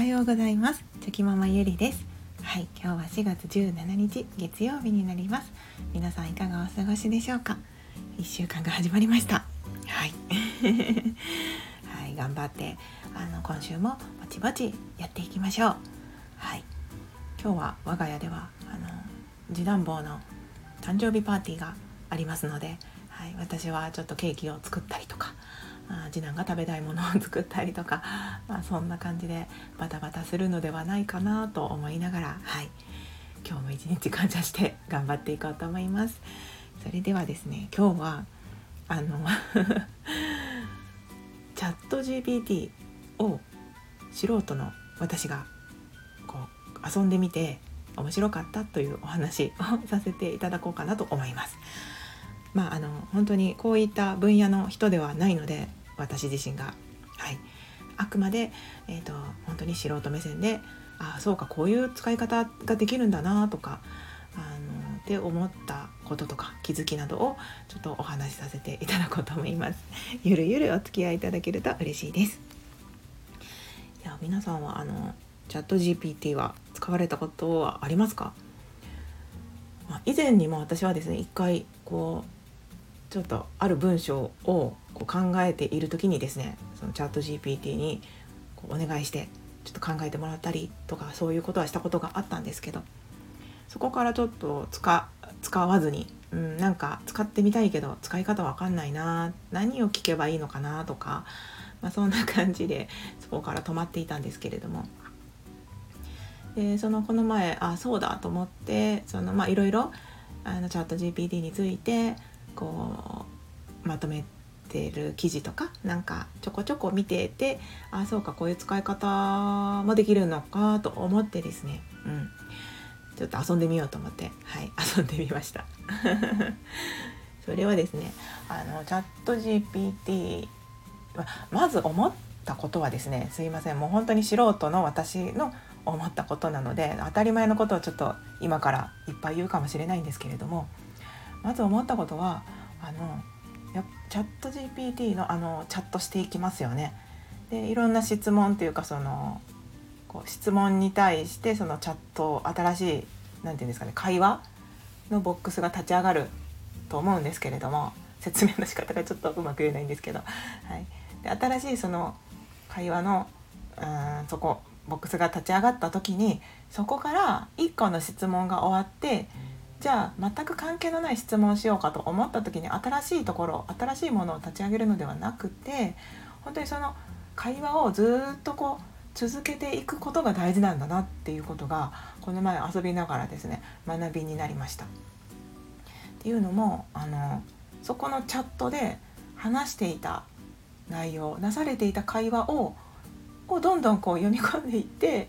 はようございます。チョキママゆりです。はい今日は4月17日月曜日になります。皆さんいかがお過ごしでしょうか？1週間が始まりました。はい。はい頑張ってあの今週もぼちぼちやっていきましょう。はい。今日は我が家ではあの次男坊の誕生日パーティーがありますので、はい、私はちょっとケーキを作ったりとか次男が食べたいものを作ったりとか、まあ、そんな感じでバタバタするのではないかなと思いながら、はい、今日も一日感謝して頑張っていこうと思います。それではですね今日はあの チャット GPT を素人の私がこう遊んでみて面白かったというお話をさせていただこうかなと思います。まあ、あの本当にこういった分野の人ではないので私自身が、はい、あくまで、えーと、本当に素人目線でああそうかこういう使い方ができるんだなとかあのって思ったこととか気づきなどをちょっとお話しさせていただこうと思います。ゆるゆるお付き合いいただけると嬉しいです。いや皆さんはあのチャット GPT は使われたことはありますか、まあ、以前にも私はですね一回こうちょっとある文章をこう考えている時にですねそのチャット GPT にこうお願いしてちょっと考えてもらったりとかそういうことはしたことがあったんですけどそこからちょっと使使わずに、うん、なんか使ってみたいけど使い方わかんないな何を聞けばいいのかなとか、まあ、そんな感じでそこから止まっていたんですけれども。でそのこの前あそうだと思ってそのまあいろいろあのチャット GPT についてこうまとめてる記事とかなんかちょこちょこ見ててあそうかこういう使い方もできるのかと思ってですね、うん、ちょっと遊んでみようと思って。はい。遊んでみました。それはですねあのチャット GPT まず思ったことはですねすいません。もう本当に素人の私の思ったことなので当たり前のことをちょっと今からいっぱい言うかもしれないんですけれどもまず思ったことはあのチャット GPT のあのチャットしていきますよね。でいろんな質問っていうかそのこう質問に対してそのチャット新しい何て言うんですかね会話のボックスが立ち上がると思うんですけれども説明の仕方がちょっとうまく言えないんですけど、はい、で新しいその会話のうんそこボックスが立ち上がった時にそこから1個の質問が終わってじゃあ全く関係のない質問をしようかと思った時に新しいところ新しいものを立ち上げるのではなくて本当にその会話をずっとこう続けていくことが大事なんだなっていうことがこの前遊びながらですね学びになりました。っていうのもあのそこのチャットで話していた内容なされていた会話ををどんどんこう読み込んでいって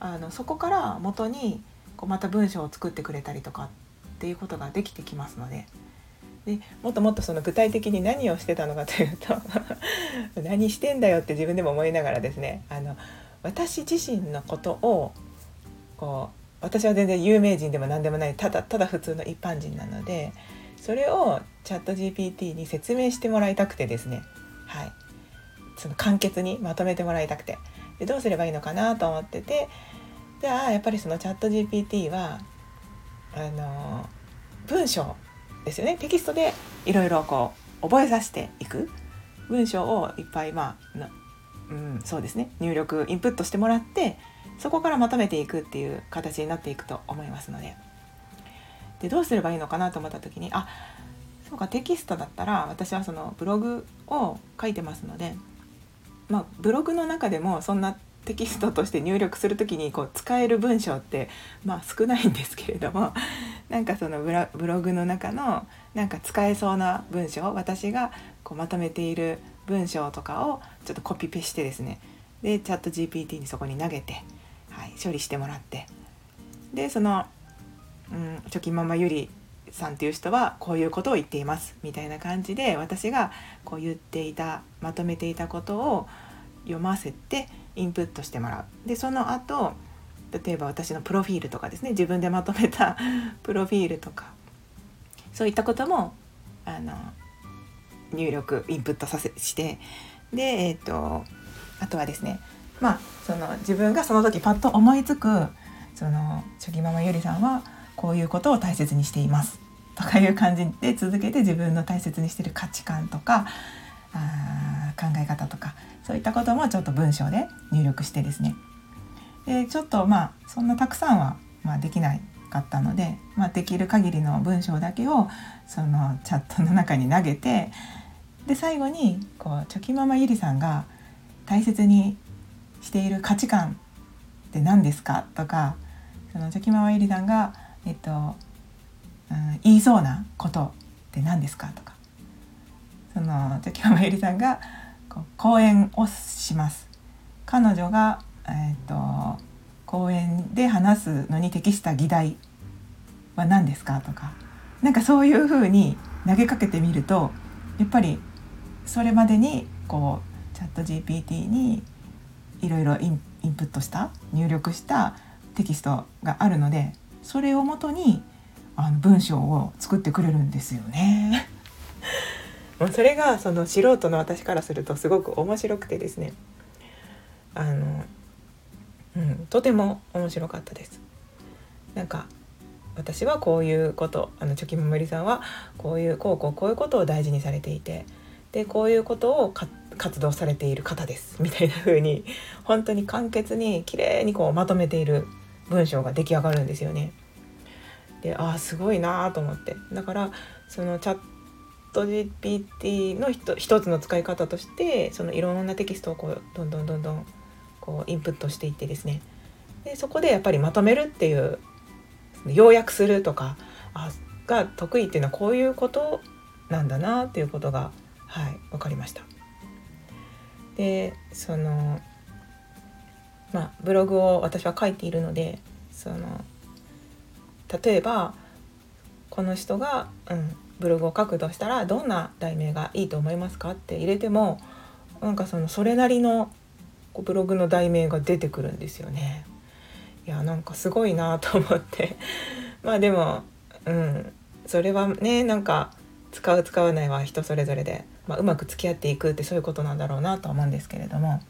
あのそこから元にこうまた文章を作ってくれたりとかっていうことができてきますので。でもっともっとその具体的に何をしてたのかというと 何してんだよって自分でも思いながらですねあの私自身のことをこう私は全然有名人でも何でもないただただ普通の一般人なのでそれをチャット GPT に説明してもらいたくてですね。はい。その簡潔にまとめてもらいたくて。でどうすればいいのかなと思ってて。じゃあやっぱりそのチャット GPT はあの文章ですよね。テキストでいろいろこう覚えさせていく文章をいっぱいまあうん、そうですね。入力インプットしてもらってそこからまとめていくっていう形になっていくと思いますので。でどうすればいいのかなと思った時にあそうかテキストだったら私はそのブログを書いてますので、まあ、ブログの中でもそんなテキストとして入力する時にこう使える文章ってまあ少ないんですけれども なんかそのブログの中のなんか使えそうな文章私がこうまとめている文章とかをちょっとコピペしてですね。でチャット GPT にそこに投げて、はい、処理してもらって。でその、うん、貯金ママゆりさんっていう人はこういうことを言っていますみたいな感じで私がこう言っていたまとめていたことを読ませてインプットしてもらう。でその後例えば私のプロフィールとかですね自分でまとめた プロフィールとかそういったこともあの入力インプットさせしてで、えーと、あとはですねまあその自分がその時パッと思いつくそのチョキママゆりさんはこういうことを大切にしています。とかいう感じで続けて自分の大切にしてる価値観とかあ考え方とかそういったこともちょっと文章で入力してですね。でちょっとまあそんなたくさんは、まあ、できないかったので、まあ、できる限りの文章だけをそのチャットの中に投げてで最後にこうチョキママゆりさんが大切にしている価値観って何ですかとかそのチョキママゆりさんが、えっとうん、言いそうなことって何ですかとか。そのチョキママゆりさんが講演をします。彼女が、えっと講演で話すのに適した議題は何ですか？とかなんかそういうふうに投げかけてみるとやっぱりそれまでにこうチャット GPT にいろいろインプットした入力したテキストがあるのでそれをもとにあの文章を作ってくれるんですよね。もうそれがその素人の私からするとすごく面白くてですねあのうん、とても面白かったです。なんか私はこういうことあのチョキママリさんはこういうこうこうこういうことを大事にされていてでこういうことを活動されている方ですみたいな風に本当に簡潔に綺麗にこうまとめている文章が出来上がるんですよね。でああすごいなと思ってだからそのチャット GPT の一つの使い方としてそのいろんなテキストをこうどんどんどんどんこうインプットしていってですねでそこでやっぱりまとめるっていう要約するとかあが得意っていうのはこういうことなんだなっていうことがはい分かりました。でそのまあブログを私は書いているのでその例えばこの人が、うん、ブログを書くとしたらどんな題名がいいと思いますかって入れてもなんかそのそれなりのブログの題名が出てくるんですよね。いやなんかすごいなと思って まあでもうんそれはねなんか使う使わないは人それぞれで、まあ、うまく付き合っていくってそういうことなんだろうなと思うんですけれども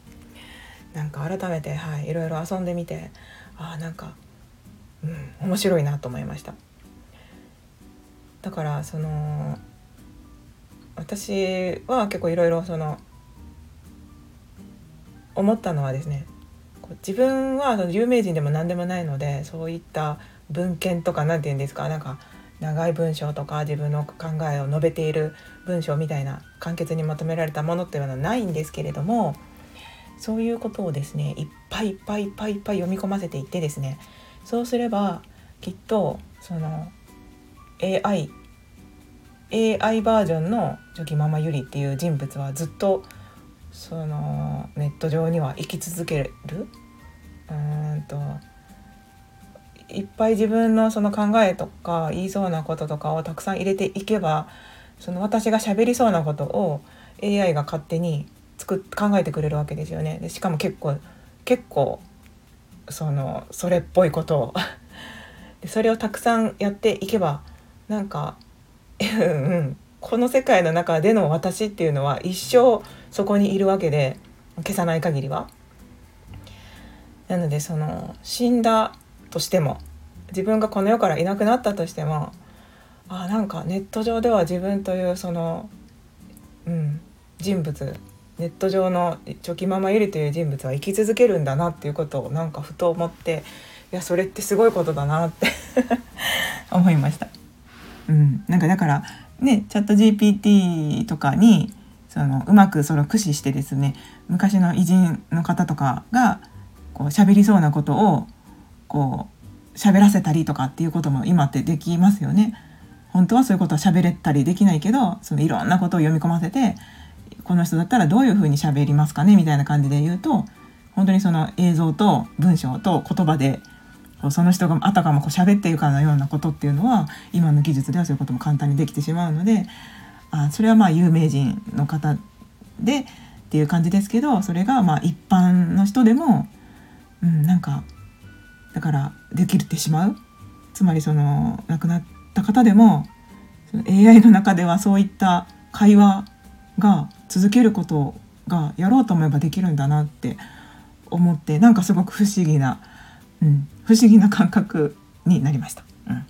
なんか改めて、はい、いろいろ遊んでみてあなんか、うん、面白いなと思いました。だからその私は結構いろいろその思ったのはですね自分はその有名人でも何でもないのでそういった文献とか何て言うんですかなんか長い文章とか自分の考えを述べている文章みたいな簡潔にまとめられたものっていうのはないんですけれどもそういうことをですねいっぱいいっぱいいっぱいいっぱい読み込ませていってですねそうすればきっとその AI AI バージョンのジョギママユリっていう人物はずっとそのネット上には生き続けるうんといっぱい自分のその考えとか言いそうなこととかをたくさん入れていけばその私が喋りそうなことを AI が勝手に作っ考えてくれるわけですよね。でしかも結構結構そのそれっぽいことを でそれをたくさんやっていけばなんか この世界の中での私っていうのは一生そこにいるわけで消さない限りは。なのでその死んだとしても自分がこの世からいなくなったとしてもあなんかネット上では自分というその、うん、人物ネット上のチョキママゆりという人物は生き続けるんだなっていうことをなんかふと思っていやそれってすごいことだなって 思いました。うん、なんかだからねチャット GPT とかにそのうまくその駆使してですね昔の偉人の方とかがこう喋りそうなことをこう喋らせたりとかっていうことも今ってできますよね。本当はそういうことは喋れたりできないけどそのいろんなことを読み込ませてこの人だったらどういうふうに喋りますかねみたいな感じで言うと本当にその映像と文章と言葉でその人があたかもこう喋っているかのようなことっていうのは今の技術ではそういうことも簡単にできてしまうのであそれはまあ有名人の方でっていう感じですけどそれがまあ一般の人でも、うん、なんかだからできてしまう。つまりその亡くなった方でも AI の中ではそういった会話が続けることがやろうと思えばできるんだなって思ってなんかすごく不思議な、うん、不思議な感覚になりました。うん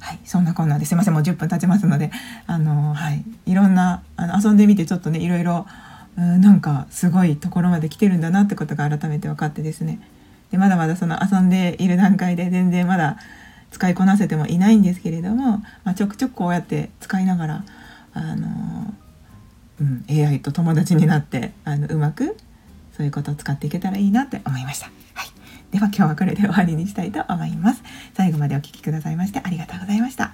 はい、そんなこんなですいませんもう10分経ちますのであの、はい、いろんなあの遊んでみてちょっとねいろいろうんなんかすごいところまで来てるんだなってことが改めて分かってですねでまだまだその遊んでいる段階で全然まだ使いこなせてもいないんですけれども、まあ、ちょくちょくこうやって使いながらあの、うん、AI と友達になってあのうまくそういうことを使っていけたらいいなって思いました。では今日はこれで終わりにしたいと思います。最後までお聴きくださいましてありがとうございました。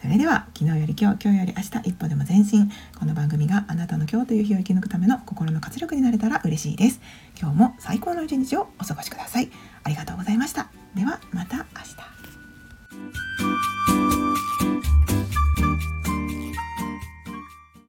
それでは昨日より今日、今日より明日一歩でも前進。この番組があなたの今日という日を生き抜くための心の活力になれたら嬉しいです。今日も最高の一日をお過ごしください。ありがとうございまし。た